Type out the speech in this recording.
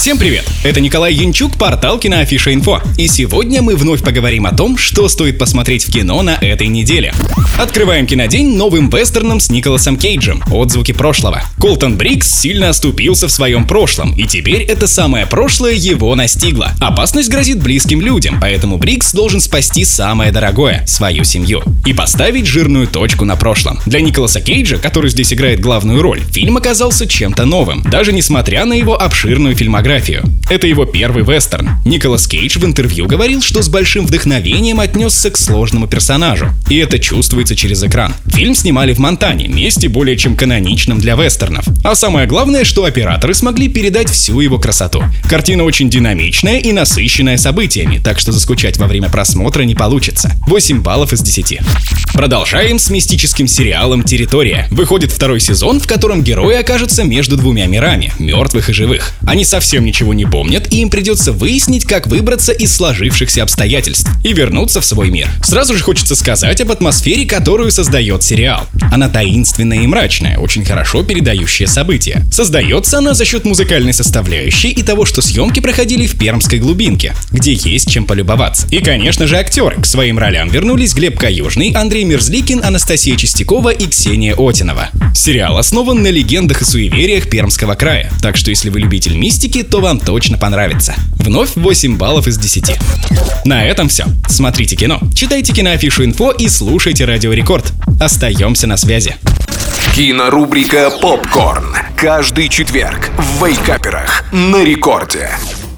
Всем привет! Это Николай Янчук, портал Киноафиша Инфо. И сегодня мы вновь поговорим о том, что стоит посмотреть в кино на этой неделе. Открываем кинодень новым вестерном с Николасом Кейджем «Отзвуки прошлого». Колтон Брикс сильно оступился в своем прошлом, и теперь это самое прошлое его настигло. Опасность грозит близким людям, поэтому Брикс должен спасти самое дорогое – свою семью. И поставить жирную точку на прошлом. Для Николаса Кейджа, который здесь играет главную роль, фильм оказался чем-то новым, даже несмотря на его обширную фильмографию фильмографию. Это его первый вестерн. Николас Кейдж в интервью говорил, что с большим вдохновением отнесся к сложному персонажу. И это чувствуется через экран. Фильм снимали в Монтане, месте более чем каноничном для вестернов. А самое главное, что операторы смогли передать всю его красоту. Картина очень динамичная и насыщенная событиями, так что заскучать во время просмотра не получится. 8 баллов из 10. Продолжаем с мистическим сериалом «Территория». Выходит второй сезон, в котором герои окажутся между двумя мирами – мертвых и живых. Они совсем совсем ничего не помнят, и им придется выяснить, как выбраться из сложившихся обстоятельств и вернуться в свой мир. Сразу же хочется сказать об атмосфере, которую создает сериал. Она таинственная и мрачная, очень хорошо передающая события. Создается она за счет музыкальной составляющей и того, что съемки проходили в Пермской глубинке, где есть чем полюбоваться. И, конечно же, актеры. К своим ролям вернулись Глеб Каюжный, Андрей Мерзликин, Анастасия Чистякова и Ксения Отинова. Сериал основан на легендах и суевериях Пермского края, так что если вы любитель мистики, то вам точно понравится. Вновь 8 баллов из 10. На этом все. Смотрите кино, читайте киноафишу инфо и слушайте Радио Рекорд. Остаемся на связи. Кинорубрика «Попкорн». Каждый четверг в Вейкаперах на рекорде.